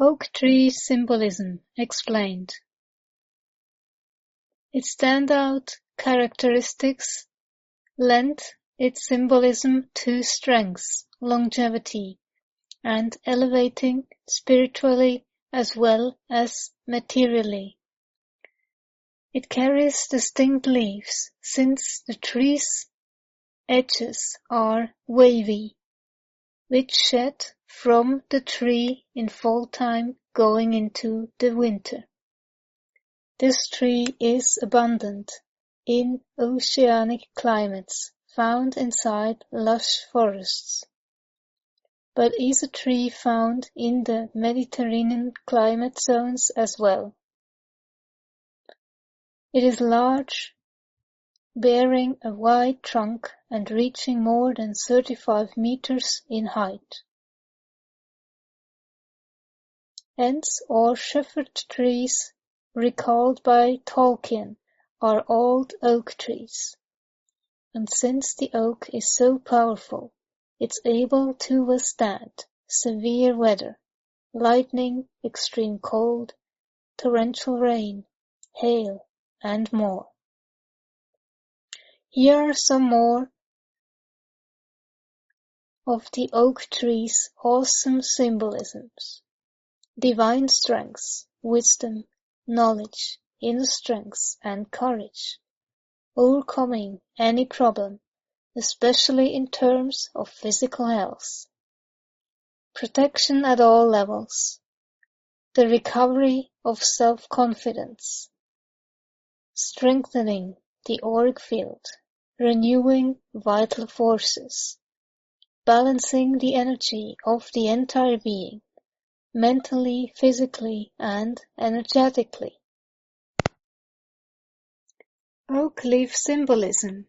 Oak tree symbolism explained. Its standout characteristics lend its symbolism to strength, longevity, and elevating spiritually as well as materially. It carries distinct leaves, since the tree's edges are wavy, which shed from the tree in fall time going into the winter. This tree is abundant in oceanic climates found inside lush forests, but is a tree found in the Mediterranean climate zones as well. It is large, bearing a wide trunk and reaching more than thirty-five meters in height. Ents or shepherd trees recalled by Tolkien are old oak trees, and since the oak is so powerful, it's able to withstand severe weather, lightning, extreme cold, torrential rain, hail, and more. Here are some more of the oak tree's awesome symbolisms. Divine strength, wisdom, knowledge, inner strength and courage. Overcoming any problem, especially in terms of physical health. Protection at all levels. The recovery of self-confidence. Strengthening the auric field, renewing vital forces. Balancing the energy of the entire being mentally, physically, and energetically. Oak leaf symbolism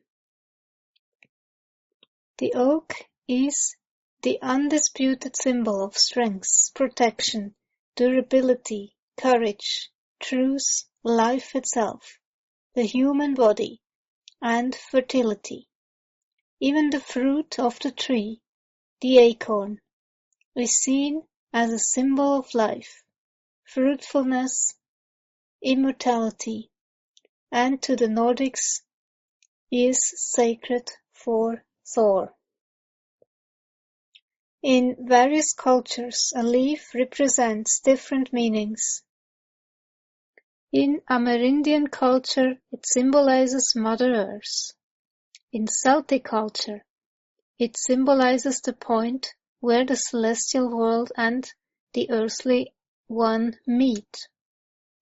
The oak is the undisputed symbol of strength, protection, durability, courage, truth, life itself, the human body, and fertility. Even the fruit of the tree, the acorn, is seen as a symbol of life, fruitfulness, immortality, and to the Nordics is sacred for Thor. In various cultures, a leaf represents different meanings. In Amerindian culture, it symbolizes Mother Earth. In Celtic culture, it symbolizes the point where the celestial world and the earthly one meet.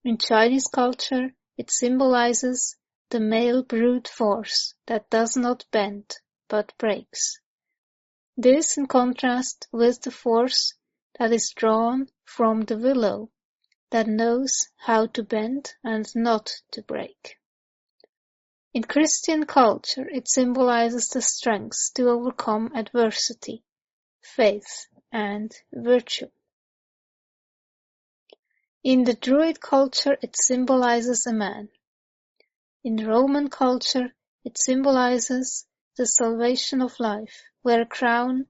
In Chinese culture, it symbolizes the male brute force that does not bend, but breaks. This in contrast with the force that is drawn from the willow, that knows how to bend and not to break. In Christian culture, it symbolizes the strength to overcome adversity, faith, and virtue. In the Druid culture it symbolizes a man. In Roman culture it symbolizes the salvation of life, where a crown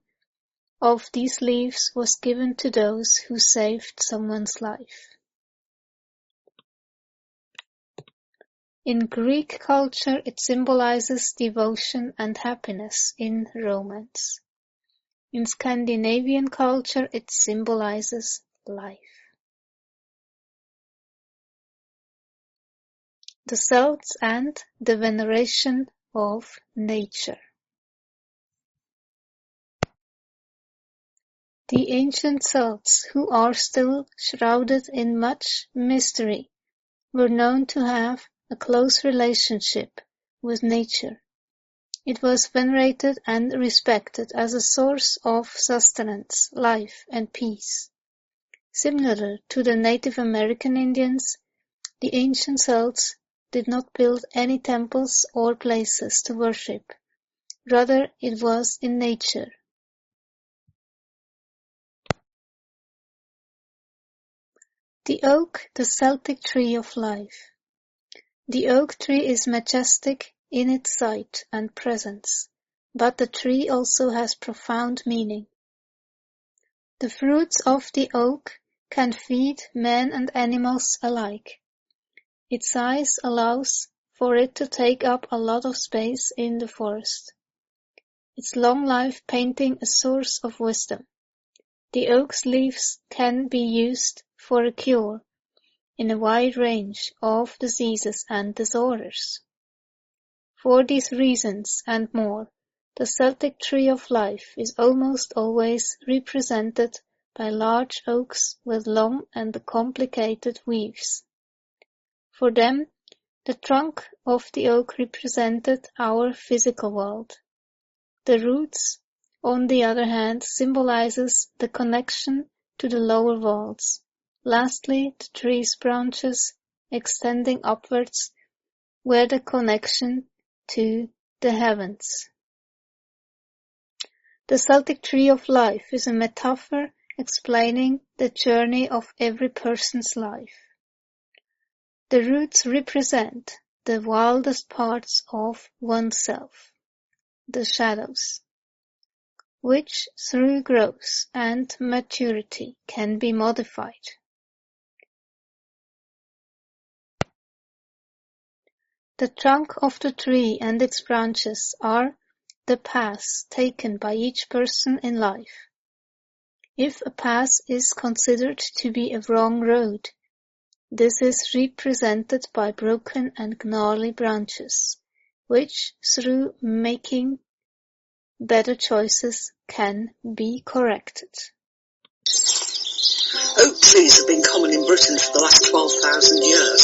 of these leaves was given to those who saved someone's life. In Greek culture it symbolizes devotion and happiness in romance. In Scandinavian culture it symbolizes life. The Celts and the veneration of nature. The ancient Celts, who are still shrouded in much mystery, were known to have a close relationship with nature. It was venerated and respected as a source of sustenance, life, and peace. Similar to the Native American Indians, the ancient Celts did not build any temples or places to worship. Rather, it was in nature. The oak, the Celtic tree of life. The oak tree is majestic in its sight and presence, but the tree also has profound meaning. The fruits of the oak can feed men and animals alike. Its size allows for it to take up a lot of space in the forest. Its long life painting a source of wisdom. The oak's leaves can be used for a cure in a wide range of diseases and disorders. For these reasons and more, the Celtic tree of life is almost always represented by large oaks with long and complicated weaves. For them, the trunk of the oak represented our physical world. The roots, on the other hand, symbolizes the connection to the lower worlds. Lastly, the tree's branches extending upwards were the connection to the heavens. The Celtic tree of life is a metaphor explaining the journey of every person's life. The roots represent the wildest parts of oneself, the shadows, which through growth and maturity can be modified. The trunk of the tree and its branches are the paths taken by each person in life. If a path is considered to be a wrong road, this is represented by broken and gnarly branches, which, through making better choices, can be corrected. Oak trees have been common in Britain for the last 12,000 years,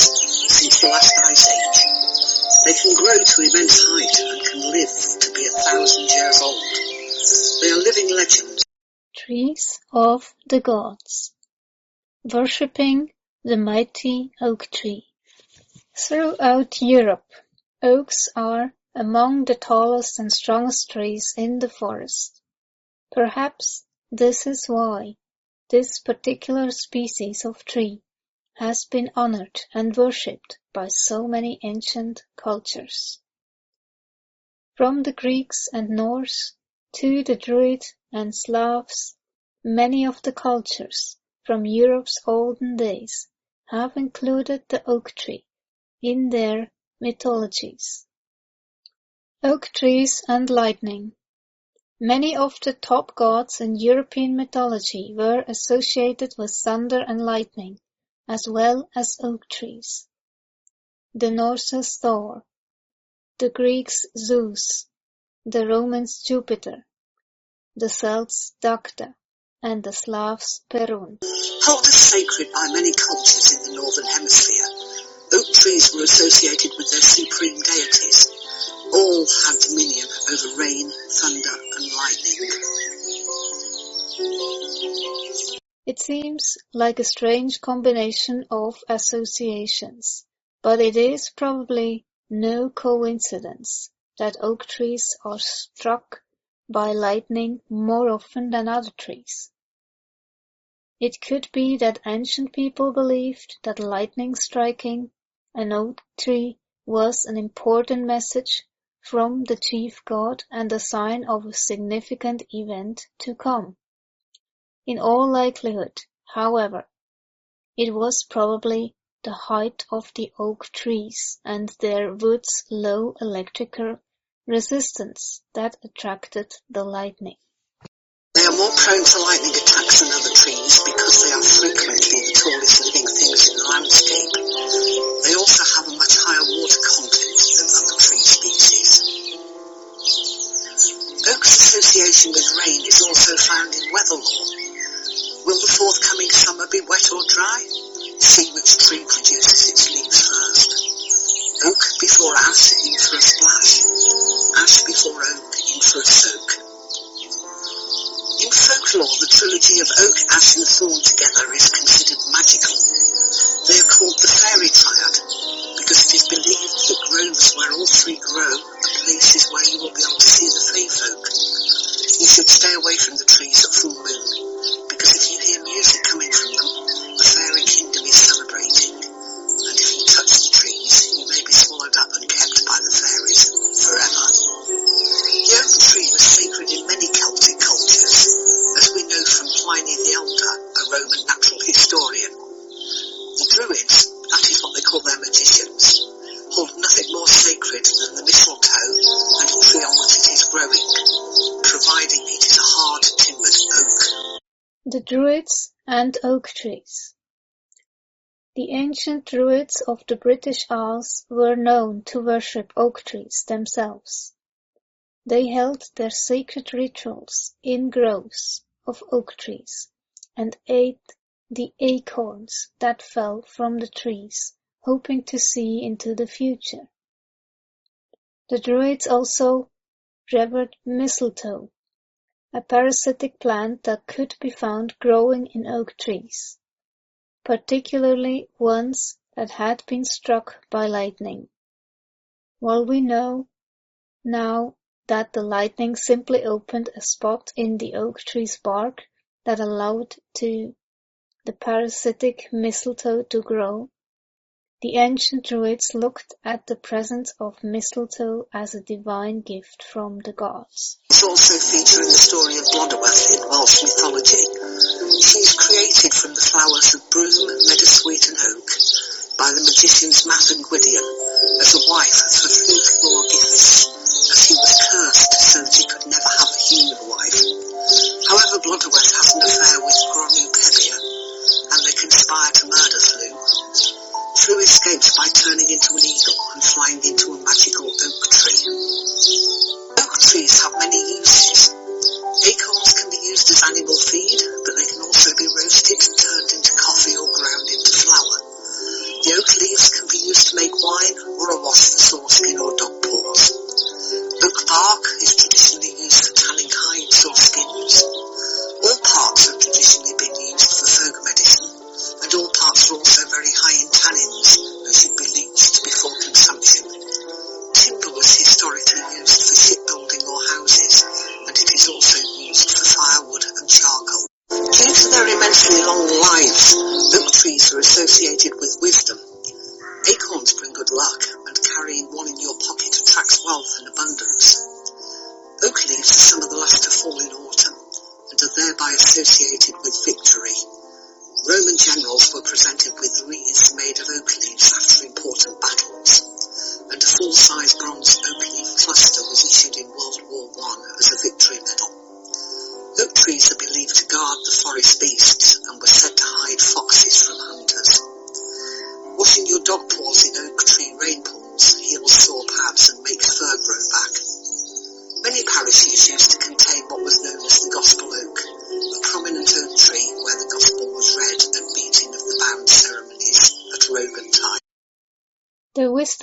since the last ice age. They can grow to immense height and can live to be a thousand years old. They are living legends trees of the gods, worshipping the mighty oak tree. Throughout Europe, oaks are among the tallest and strongest trees in the forest. Perhaps this is why this particular species of tree has been honored and worshipped by so many ancient cultures. From the Greeks and Norse to the Druid and Slavs, many of the cultures from Europe's olden days have included the oak tree in their mythologies. Oak trees and lightning Many of the top gods in European mythology were associated with thunder and lightning, as well as oak trees. The Norse's Thor, the Greeks Zeus, the Romans Jupiter, the Celts Dagda, and the Slavs Perun. Held as sacred by many cultures in the Northern Hemisphere, oak trees were associated with their supreme deities. All had dominion over rain, thunder and lightning. It seems like a strange combination of associations, but it is probably no coincidence that oak trees are struck by lightning more often than other trees. It could be that ancient people believed that lightning striking an oak tree was an important message from the chief god and a sign of a significant event to come. In all likelihood, however, it was probably the height of the oak trees and their wood's low electrical resistance that attracted the lightning. They are more prone to lightning attacks than other trees because they are frequently the tallest living things in the landscape. They also have a much higher water content than other tree species. Oak's association with rain is also found in weather lore. Will the forthcoming summer be wet or dry? See which tree produces its leaves first. Oak before ash, in for a splash. Ash before oak, in for a soak. In folklore, the trilogy of oak, ash and thorn together is considered magical. They are called the fairy triad because it is believed that groves where all three grow are places where you will be able to see the fae folk. You should stay away from the trees at full moon Druids and Oak Trees The ancient Druids of the British Isles were known to worship oak trees themselves. They held their sacred rituals in groves of oak trees and ate the acorns that fell from the trees, hoping to see into the future. The Druids also revered mistletoe, a parasitic plant that could be found growing in oak trees, particularly ones that had been struck by lightning. While we know now that the lightning simply opened a spot in the oak tree's bark that allowed to the parasitic mistletoe to grow, the ancient Druids looked at the presence of mistletoe as a divine gift from the gods. It's also featured in the story of Blodeuwedd in Welsh mythology. She is created from the flowers of broom, meadowsweet and oak by the magicians Math and Gwydion as a wife for Llywelyn Orgifus, as he was cursed so that he could never have a human wife. However, Blodeuwedd has an affair with Gronw Pebyr, and they conspire to Lleu escapes by turning into an eagle and flying into a magical oak tree. Oak trees have many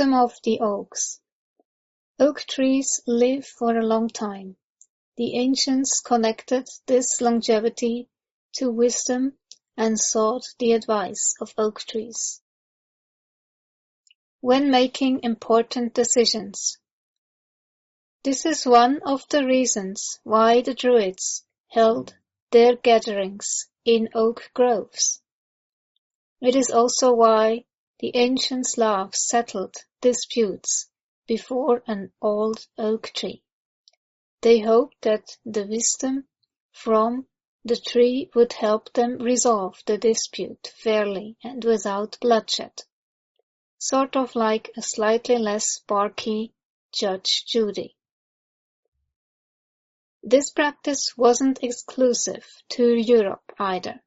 wisdom of the oaks. Oak trees live for a long time. The ancients connected this longevity to wisdom and sought the advice of oak trees. When making important decisions. This is one of the reasons why the Druids held their gatherings in oak groves. It is also why the ancient Slavs settled disputes before an old oak tree. They hoped that the wisdom from the tree would help them resolve the dispute fairly and without bloodshed, sort of like a slightly less barky Judge Judy. This practice wasn't exclusive to Europe either.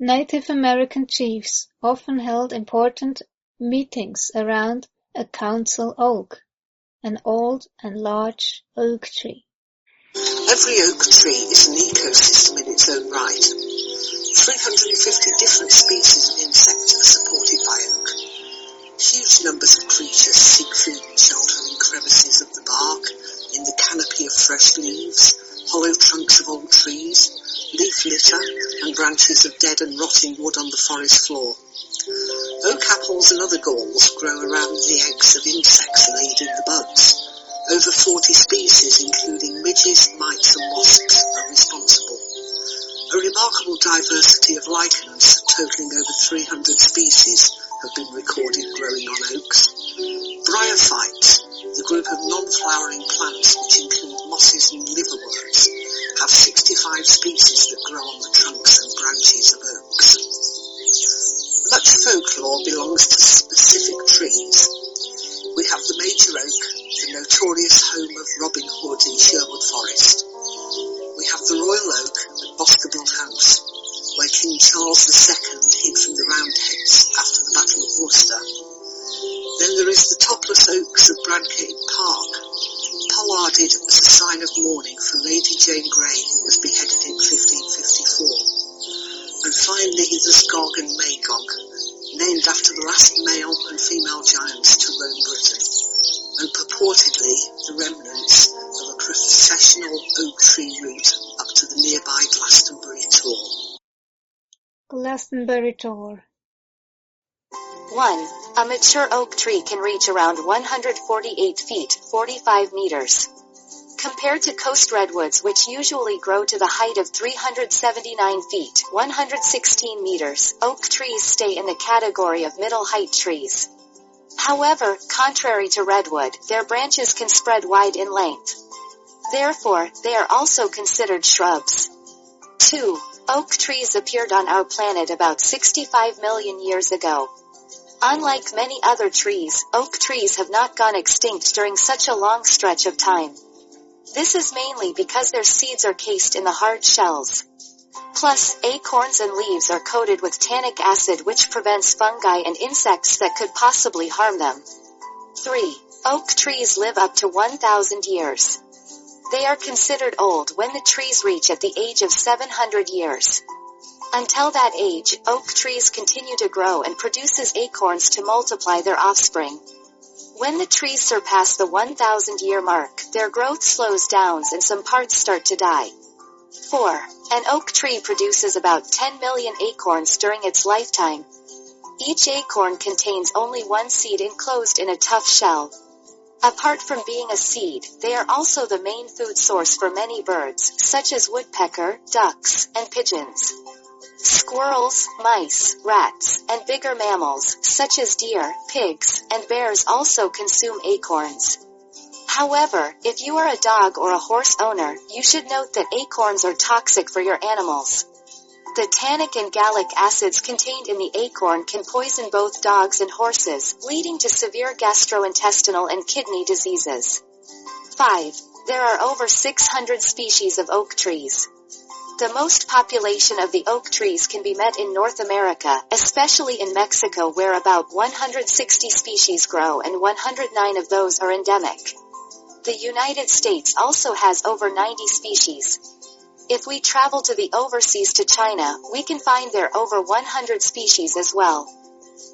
Native American chiefs often held important meetings around a council oak, an old and large oak tree. Every oak tree is an ecosystem in its own right. 350 different species of insects are supported by oak. Huge numbers of creatures seek food and shelter in crevices of the bark, in the canopy of fresh leaves, hollow trunks of old trees, leaf litter, and branches of dead and rotting wood on the forest floor. Oak apples and other galls grow around the eggs of insects laid in the buds. Over 40 species, including midges, mites and wasps, are responsible. A remarkable diversity of lichens, totaling over 300 species, have been recorded growing on oaks. Bryophytes, the group of non-flowering plants which include mosses and liverworts, have 65 species that grow on the trunks and branches of oaks. Much folklore belongs to specific trees. We have the major oak, the notorious home of Robin Hood in Sherwood Forest. We have the royal oak at Boscobel House, where King Charles II Glastonbury Tor. 1. A mature oak tree can reach around 148 feet 45 meters. Compared to coast redwoods which usually grow to the height of 379 feet 116 meters, oak trees stay in the category of middle height trees. However, contrary to redwood, their branches can spread wide in length. Therefore, they are also considered shrubs. 2. Oak trees appeared on our planet about 65 million years ago. Unlike many other trees, oak trees have not gone extinct during such a long stretch of time. This is mainly because their seeds are cased in the hard shells. Plus, acorns and leaves are coated with tannic acid which prevents fungi and insects that could possibly harm them. 3. Oak trees live up to 1,000 years. They are considered old when the trees reach at the age of 700 years. Until that age, oak trees continue to grow and produces acorns to multiply their offspring. When the trees surpass the 1000 year mark, their growth slows down and some parts start to die. 4. An oak tree produces about 10 million acorns during its lifetime. Each acorn contains only one seed enclosed in a tough shell. Apart from being a seed, they are also the main food source for many birds, such as woodpecker, ducks, and pigeons. Squirrels, mice, rats, and bigger mammals, such as deer, pigs, and bears also consume acorns. However, if you are a dog or a horse owner, you should note that acorns are toxic for your animals. The tannic and gallic acids contained in the acorn can poison both dogs and horses, leading to severe gastrointestinal and kidney diseases. 5. There are over 600 species of oak trees. The most population of the oak trees can be met in North America, especially in Mexico where about 160 species grow and 109 of those are endemic. The United States also has over 90 species. If we travel to the overseas to China, we can find there over 100 species as well.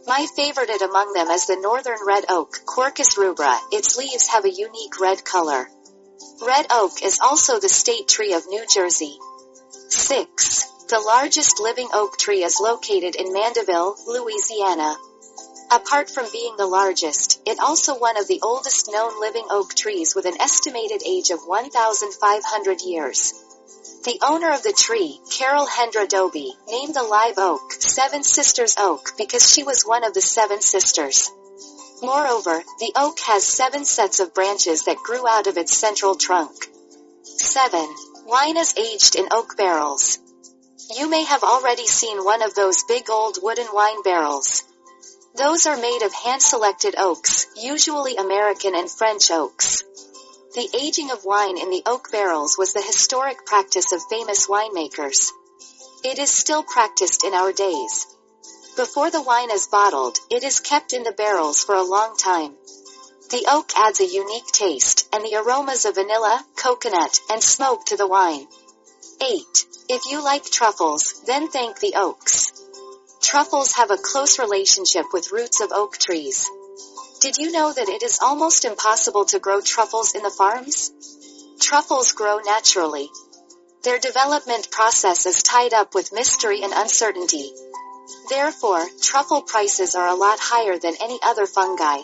My favorite among them is the northern red oak, Quercus rubra. Its leaves have a unique red color. Red oak is also the state tree of New Jersey. 6. The largest living oak tree is located in Mandeville, Louisiana. Apart from being the largest, it also one of the oldest known living oak trees with an estimated age of 1,500 years. The owner of the tree, Carol Hendra Doby, named the live oak Seven Sisters Oak because she was one of the seven sisters. Moreover, the oak has seven sets of branches that grew out of its central trunk. 7. Wine is aged in oak barrels. You may have already seen one of those big old wooden wine barrels. Those are made of hand-selected oaks, usually American and French oaks. The aging of wine in the oak barrels was the historic practice of famous winemakers. It is still practiced in our days. Before the wine is bottled, it is kept in the barrels for a long time. The oak adds a unique taste, and the aromas of vanilla, coconut, and smoke to the wine. 8. If you like truffles, then thank the oaks. Truffles have a close relationship with roots of oak trees. Did you know that it is almost impossible to grow truffles in the farms? Truffles grow naturally. Their development process is tied up with mystery and uncertainty. Therefore, truffle prices are a lot higher than any other fungi.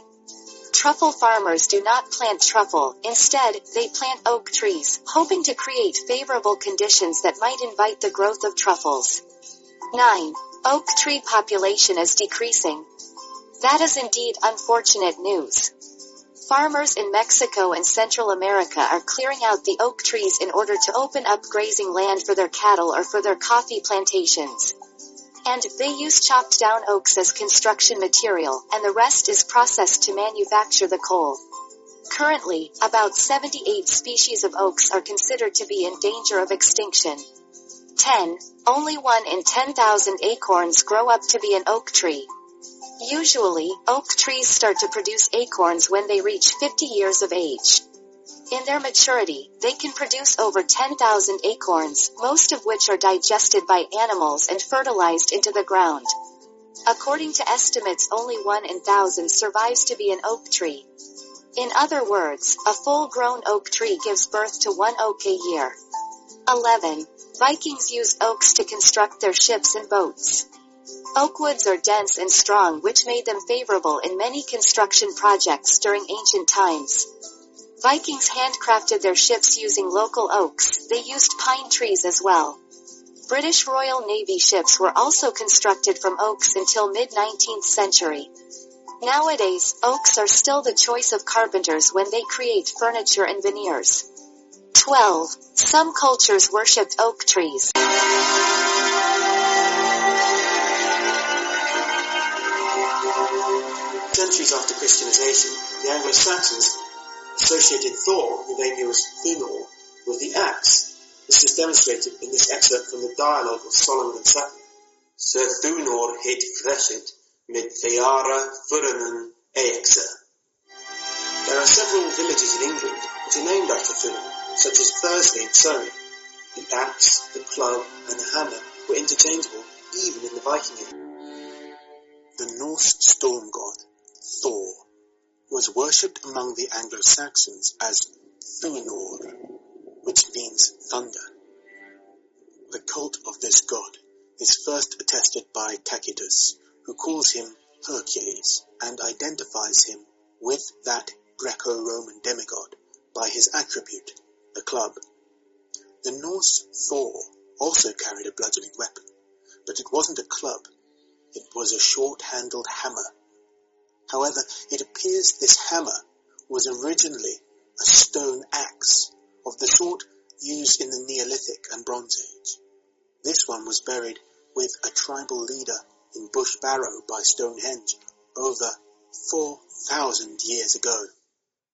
Truffle farmers do not plant truffle, instead, they plant oak trees, hoping to create favorable conditions that might invite the growth of truffles. 9. Oak tree population is decreasing. That is indeed unfortunate news. Farmers in Mexico and Central America are clearing out the oak trees in order to open up grazing land for their cattle or for their coffee plantations. And they use chopped down oaks as construction material, and the rest is processed to manufacture the coal. Currently, about 78 species of oaks are considered to be in danger of extinction. 10. Only one in 10,000 acorns grow up to be an oak tree. Usually, oak trees start to produce acorns when they reach 50 years of age. In their maturity, they can produce over 10,000 acorns, most of which are digested by animals and fertilized into the ground. According to estimates only one in thousand survives to be an oak tree. In other words, a full-grown oak tree gives birth to one oak a year. 11. Vikings used oaks to construct their ships and boats. Oak woods are dense and strong which made them favorable in many construction projects during ancient times. Vikings handcrafted their ships using local oaks, they used pine trees as well. British Royal Navy ships were also constructed from oaks until mid-19th century. Nowadays, oaks are still the choice of carpenters when they create furniture and veneers. 12. Some cultures worshipped oak trees. Centuries after Christianization, the Anglo-Saxons associated Thor, who they knew as Thunor, with the axe. This is demonstrated in this excerpt from the dialogue of Solomon and Saturn. Sir Thunor het vreshet mit Theara Furanen Eexe. There are several villages in England which are named after Thunor, such as Thursley in Surrey. The axe, the club, and the hammer were interchangeable even in the Viking era. The Norse storm god, Thor, was worshipped among the Anglo-Saxons as Thunor, which means thunder. The cult of this god is first attested by Tacitus, who calls him Hercules and identifies him with that Greco-Roman demigod by his attribute, the club. The Norse Thor also carried a bludgeoning weapon, but it wasn't a club, it was a short-handled hammer. However, it appears this hammer was originally a stone axe of the sort used in the Neolithic and Bronze Age. This one was buried with a tribal leader in Bush Barrow by Stonehenge over 4,000 years ago.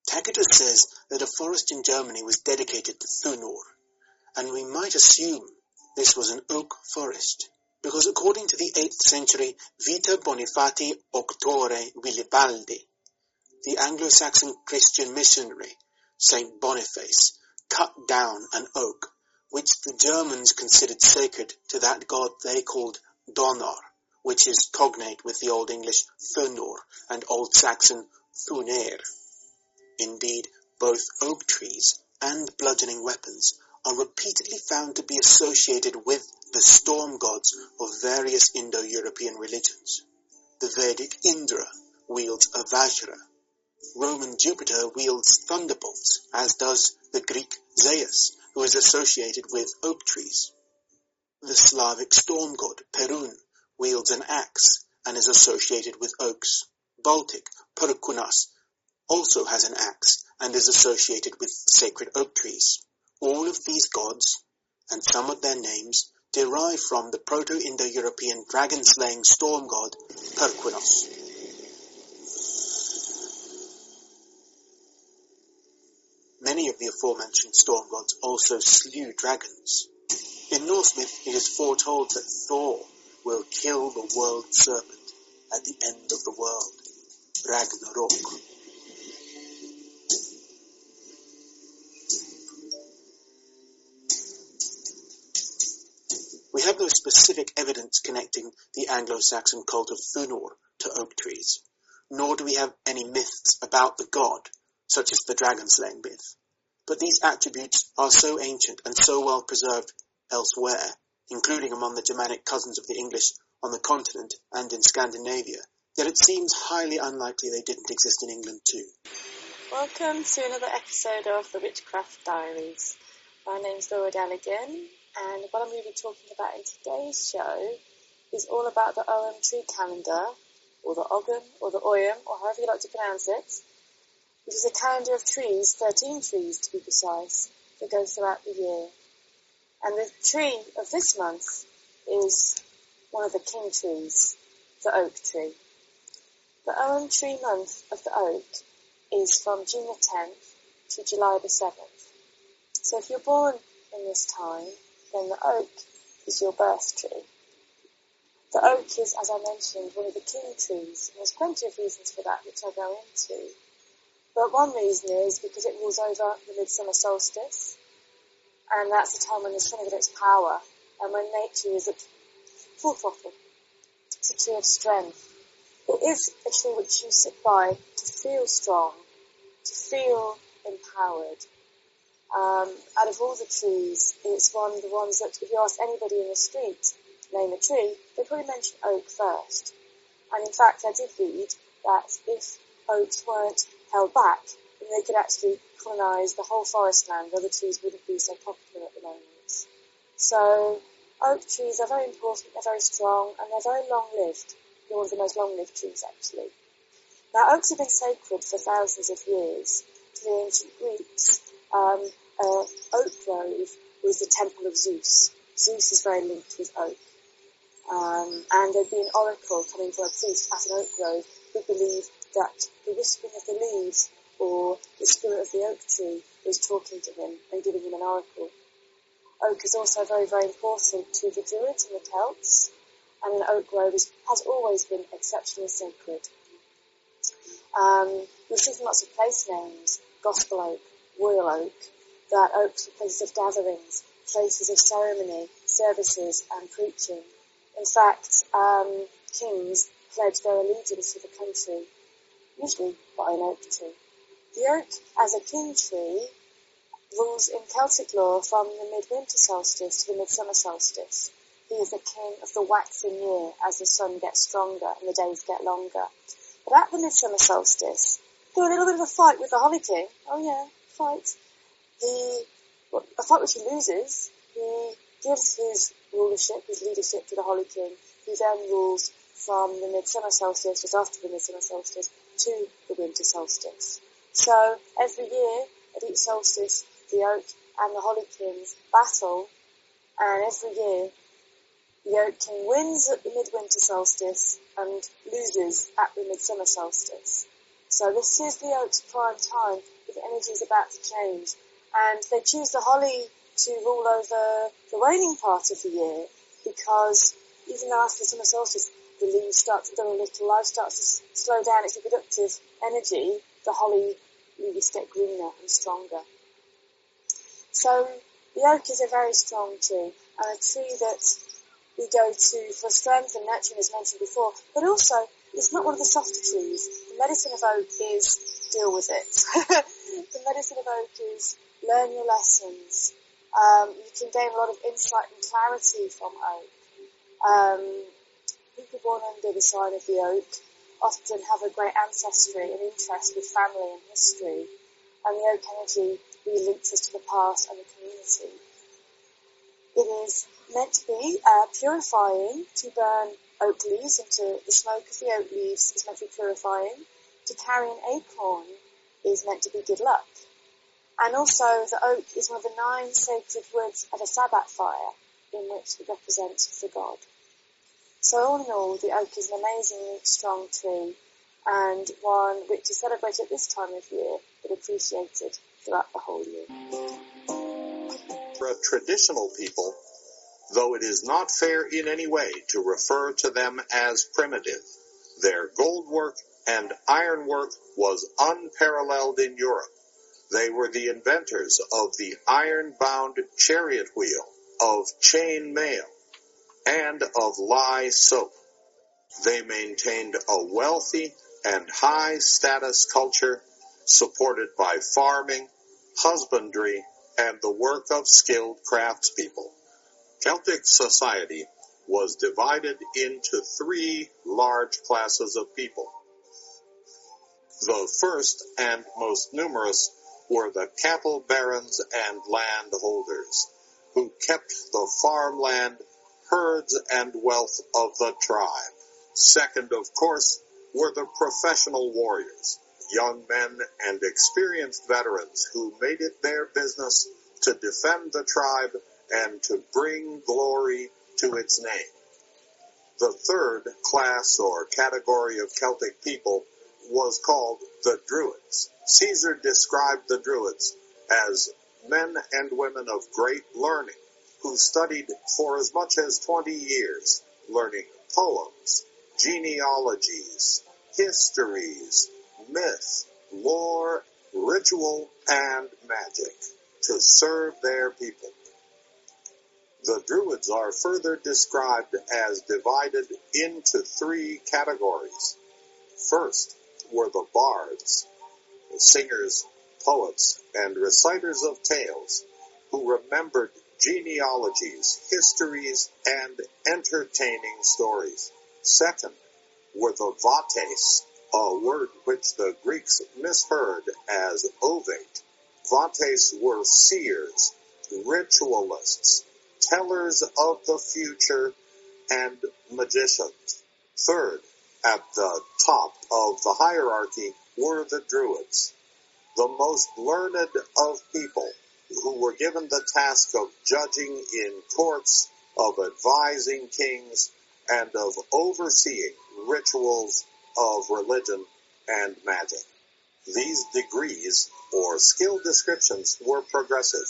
Tacitus says that a forest in Germany was dedicated to Thunor, and we might assume this was an oak forest because according to the 8th century Vita Bonifatii Auctore Willibaldi, the Anglo-Saxon Christian missionary Saint Boniface cut down an oak which the Germans considered sacred to that god they called Donar, which is cognate with the Old English Thunor and Old Saxon Thuner. Indeed, both oak trees and bludgeoning weapons are repeatedly found to be associated with the storm gods of various Indo-European religions. The Vedic Indra wields a Vajra. Roman Jupiter wields thunderbolts, as does the Greek Zeus, who is associated with oak trees. The Slavic storm god Perun wields an axe and is associated with oaks. Baltic Perkunas also has an axe and is associated with sacred oak trees. All of these gods, and some of their names, derive from the Proto-Indo-European dragon-slaying storm god Perkwunos. Many of the aforementioned storm gods also slew dragons. In Norse myth, it is foretold that Thor will kill the world serpent at the end of the world, Ragnarok. Have no specific evidence connecting the Anglo-Saxon cult of Thunor to oak trees, nor do we have any myths about the god, such as the dragon slaying myth. But these attributes are so ancient and so well preserved elsewhere, including among the Germanic cousins of the English on the continent and in Scandinavia, that it seems highly unlikely they didn't exist in England too. Welcome to another episode of the Witchcraft Diaries. My name's Laura Galligan, and what I'm going to be talking about in today's show is all about the Ogham tree calendar, or the Ogham, or the Oyam, or however you like to pronounce it, which is a calendar of trees, 13 trees to be precise, that goes throughout the year. And the tree of this month is one of the king trees, the oak tree. The Ogham tree month of the oak is from June the 10th to July the 7th. So if you're born in this time, then the oak is your birth tree. The oak is, as I mentioned, one of the king trees, and there's plenty of reasons for that which I'll go into. But one reason is because it rules over the midsummer solstice, and that's the time when the sun is at its power, and when nature is at full throttle. It's a tree of strength. It is a tree which you sit by to feel strong, to feel empowered. Um, out of all the trees, it's one of the ones that if you ask anybody in the street, name a tree, they probably mention oak first. And in fact, I did read that if oaks weren't held back, then they could actually colonise the whole forest land where the trees wouldn't be so popular at the moment. So oak trees are very important, they're very strong, and they're very long-lived. They're one of the most long-lived trees, actually. Now, oaks have been sacred for thousands of years to the ancient Greeks. Um, uh, oak grove was the temple of Zeus. Zeus is very linked with oak. Um, and there'd be an oracle coming from a priest at an oak grove who believed that the whispering of the leaves or the spirit of the oak tree was talking to him and giving him an oracle. Oak is also very, very important to the Druids and the Celts, and an oak grove is, has always been exceptionally sacred. Um, we see from lots of place names, Gospel Oak, Royal Oak, that oaks were places of gatherings, places of ceremony, services, and preaching. In fact, um, kings pledge their allegiance to the country, usually by an oak tree. The oak, as a king tree, rules in Celtic law from the midwinter solstice to the midsummer solstice. He is the king of the waxing year as the sun gets stronger and the days get longer. But at the midsummer solstice, do a little bit of a fight with the Holly King. Oh yeah, fight. He, well, a fight which he loses. He gives his rulership, his leadership to the Holly King, who then rules from the midsummer solstice, just after the midsummer solstice, to the winter solstice. So every year, at each solstice, the oak and the holly kings battle, and every year, the oak king wins at the midwinter solstice and loses at the midsummer solstice. So this is the oak's prime time, the energy is about to change. And they choose the holly to rule over the waning part of the year because even though after the summer solstice the leaves start to dull a little, life starts to slow down its reproductive energy, the holly leaves get greener and stronger. So the oak is a very strong tree and a tree that we go to for strength and nurturing as mentioned before, but also it's not one of the softer trees. The medicine of oak is deal with it. the medicine of oak is learn your lessons, um, you can gain a lot of insight and clarity from oak. Um, people born under the sign of the oak often have a great ancestry and interest with family and history, and the oak energy really links us to the past and the community. It is meant to be uh, purifying to burn oak leaves into the smoke of the oak leaves is meant to be purifying. To carry an acorn is meant to be good luck. And also the oak is one of the nine sacred woods of a Sabbath fire in which it represents the god. So all in all, the oak is an amazingly strong tree and one which is celebrated at this time of year but appreciated throughout the whole year. For a traditional people, though it is not fair in any way to refer to them as primitive, their gold work and ironwork was unparalleled in Europe they were the inventors of the iron-bound chariot wheel, of chain mail, and of lye soap. They maintained a wealthy and high status culture supported by farming, husbandry, and the work of skilled craftspeople. Celtic society was divided into three large classes of people. The first and most numerous were the cattle barons and landholders, who kept the farmland, herds, and wealth of the tribe. Second, of course, were the professional warriors, young men and experienced veterans who made it their business to defend the tribe and to bring glory to its name. The third class or category of Celtic people was called the Druids. Caesar described the Druids as men and women of great learning who studied for as much as 20 years, learning poems, genealogies, histories, myth, lore, ritual, and magic to serve their people. The Druids are further described as divided into three categories. First, were the bards, singers poets and reciters of tales who remembered genealogies, histories, and entertaining stories. Second were the vates, a word which the Greeks misheard as ovate. Vates were seers, ritualists, tellers of the future, and magicians. Third, at the top of the hierarchy were the Druids, the most learned of people, who were given the task of judging in courts, of advising kings, and of overseeing rituals of religion and magic. These degrees, or skill descriptions, were progressive.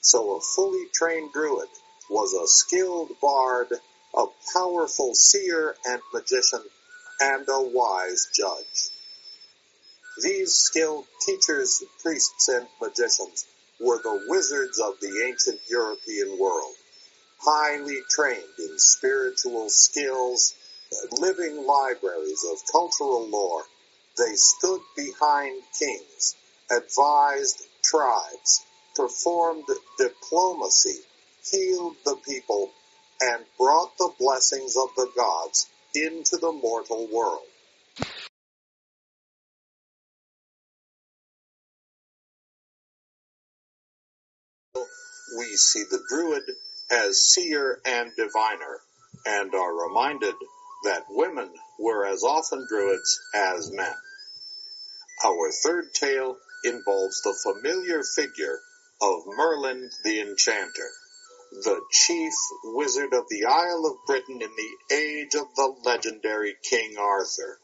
So a fully trained druid was a skilled bard, a powerful seer and magician, and a wise judge. These skilled teachers, priests, and magicians were the wizards of the ancient European world, highly trained in spiritual skills, living libraries of cultural lore. They stood behind kings, advised tribes, performed diplomacy, healed the people, and brought the blessings of the gods into the mortal world. We see the druid as seer and diviner, and are reminded that women were as often druids as men. Our third tale involves the familiar figure of Merlin the Enchanter, the chief wizard of the Isle of Britain in the age of the legendary King Arthur.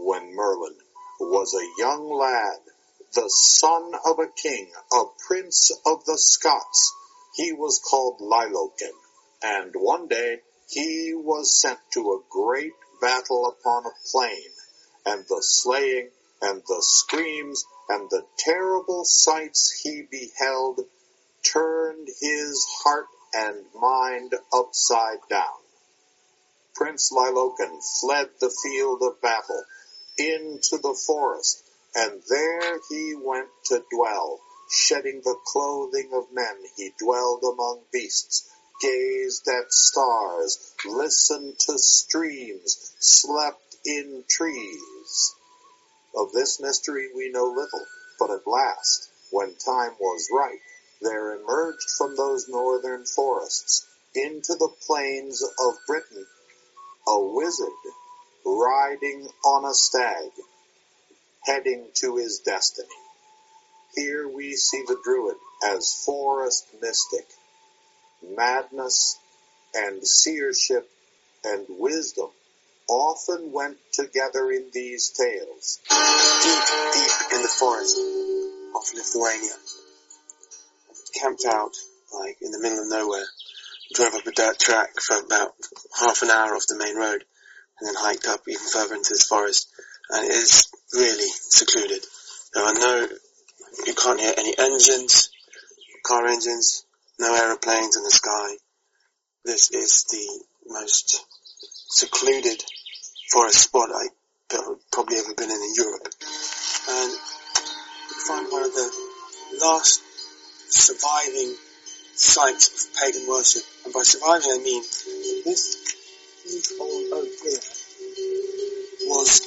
When Merlin was a young lad, the son of a king, a prince of the Scots, he was called Lailoken, and one day he was sent to a great battle upon a plain, and the slaying and the screams and the terrible sights he beheld turned his heart and mind upside down. Prince Lailoken fled the field of battle into the forest, and there he went to dwell. Shedding the clothing of men, he dwelled among beasts, gazed at stars, listened to streams, slept in trees. Of this mystery we know little, but at last, when time was ripe, there emerged from those northern forests into the plains of Britain a wizard riding on a stag, heading to his destiny. Here we see the druid as forest mystic. Madness and seership and wisdom often went together in these tales. Deep, deep in the forest of Lithuania, camped out, like, in the middle of nowhere, drove up a dirt track for about half an hour off the main road, and then hiked up even further into this forest, and it is really secluded. There are no, you can't hear any engines, car engines, no aeroplanes in the sky. This is the most secluded forest spot I've probably ever been in in Europe. And you find one of the last surviving sites of pagan worship. And by surviving I mean this old oak here was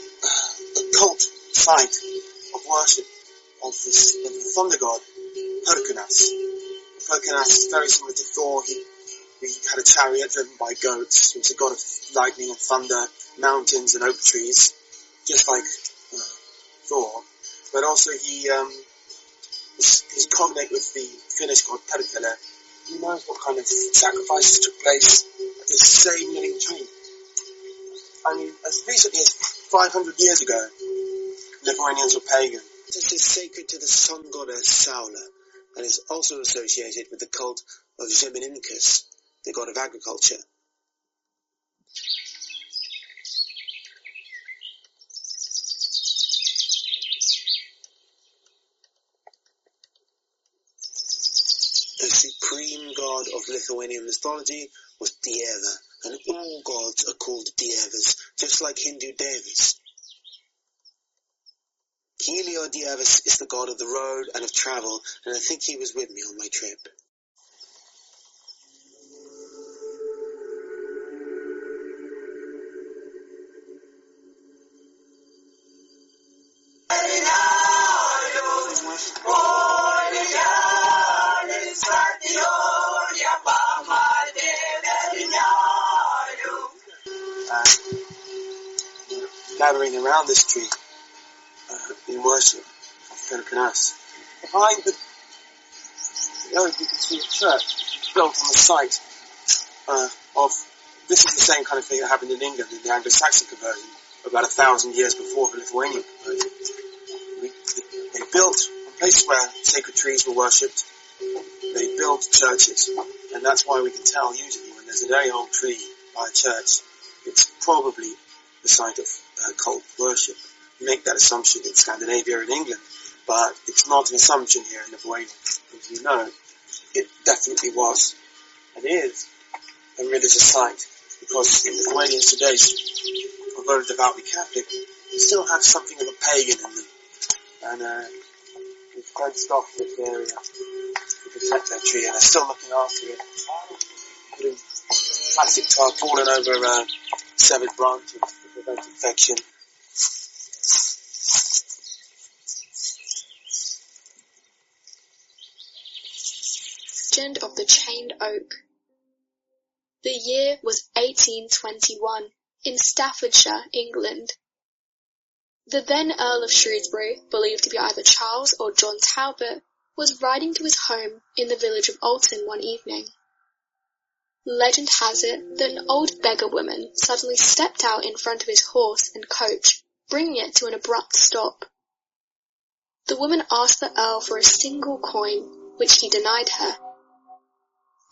a cult site of worship of, this, of the thunder god Perkunas. Perkunas is very similar to Thor. He, he had a chariot driven by goats. He was a god of lightning and thunder, mountains and oak trees, just like uh, Thor. But also he um, cognate with the Finnish god Perkele. Who knows what kind of sacrifices took place at this same living tree? I mean, as recently as 500 years ago, Lithuanians were pagan. This is sacred to the sun goddess Saulė and is also associated with the cult of Žemininkas, the god of agriculture. The supreme god of Lithuanian mythology was Dieva, and all gods are called Dievas, just like Hindu Devis. Heliodievis is the god of the road and of travel, and I think he was with me on my trip. Around this tree uh, in worship of Filippinas. Behind the road you can see a church built on the site uh, of, this is the same kind of thing that happened in England in the Anglo-Saxon conversion about a thousand years before the Lithuanian conversion. They built a place where sacred trees were worshipped. They built churches, and that's why we can tell usually when there's a very old tree by a church, it's probably the site of uh, cult worship. You make that assumption in Scandinavia and England, but it's not an assumption here in the Lithuania. As you know, it definitely was and is a religious site because in the Lithuanians today, although devoutly Catholic, still have something of a pagan in them. And uh, we've fenced off this area to protect that tree and they're still looking after it. Putting plastic tarpaulin over uh, severed branches prevent infection. Legend of the Chained Oak The year was 1821 in Staffordshire, England. The then Earl of Shrewsbury, believed to be either Charles or John Talbot, was riding to his home in the village of Alton one evening. Legend has it that an old beggar woman suddenly stepped out in front of his horse and coach, bringing it to an abrupt stop. The woman asked the Earl for a single coin, which he denied her.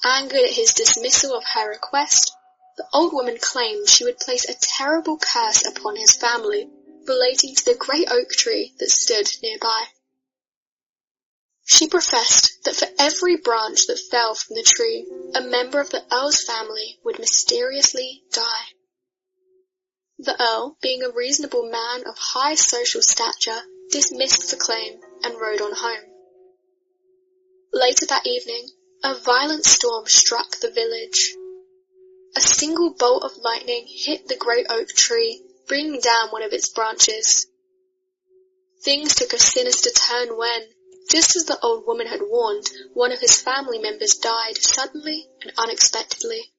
Angered at his dismissal of her request, the old woman claimed she would place a terrible curse upon his family relating to the great oak tree that stood nearby. She professed that for every branch that fell from the tree, a member of the Earl's family would mysteriously die. The Earl, being a reasonable man of high social stature, dismissed the claim and rode on home. Later that evening, a violent storm struck the village. A single bolt of lightning hit the great oak tree, bringing down one of its branches. Things took a sinister turn when, just as the old woman had warned, one of his family members died suddenly and unexpectedly.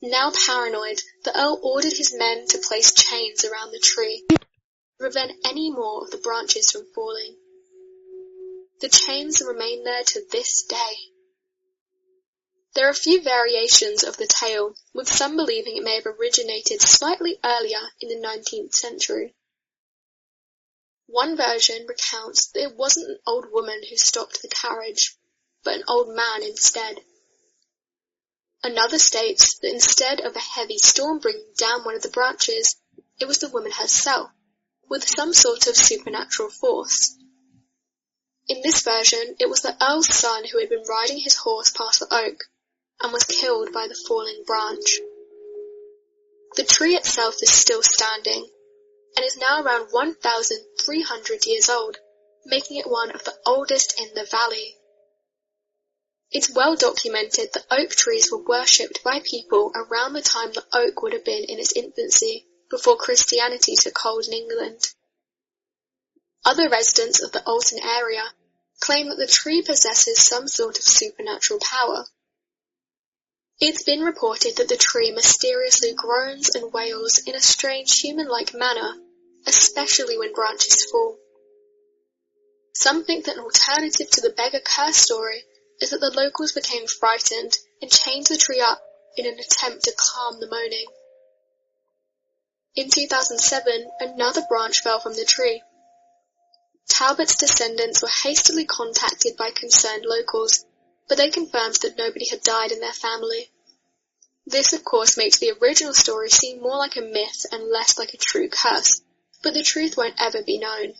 Now paranoid, the Earl ordered his men to place chains around the tree to prevent any more of the branches from falling. The chains remain there to this day. There are a few variations of the tale, with some believing it may have originated slightly earlier in the 19th century. One version recounts that it wasn't an old woman who stopped the carriage, but an old man instead. Another states that instead of a heavy storm bringing down one of the branches, it was the woman herself, with some sort of supernatural force. In this version, it was the Earl's son who had been riding his horse past the oak, and was killed by the falling branch. The tree itself is still standing, and is now around 1,300 years old, making it one of the oldest in the valley. It's well documented that oak trees were worshipped by people around the time the oak would have been in its infancy, before Christianity took hold in England. Other residents of the Alton area claim that the tree possesses some sort of supernatural power. It's been reported that the tree mysteriously groans and wails in a strange human-like manner especially when branches fall. Some think that an alternative to the beggar curse story is that the locals became frightened and chained the tree up in an attempt to calm the moaning. In 2007, another branch fell from the tree. Talbot's descendants were hastily contacted by concerned locals, but they confirmed that nobody had died in their family. This, of course, makes the original story seem more like a myth and less like a true curse, but the truth won't ever be known.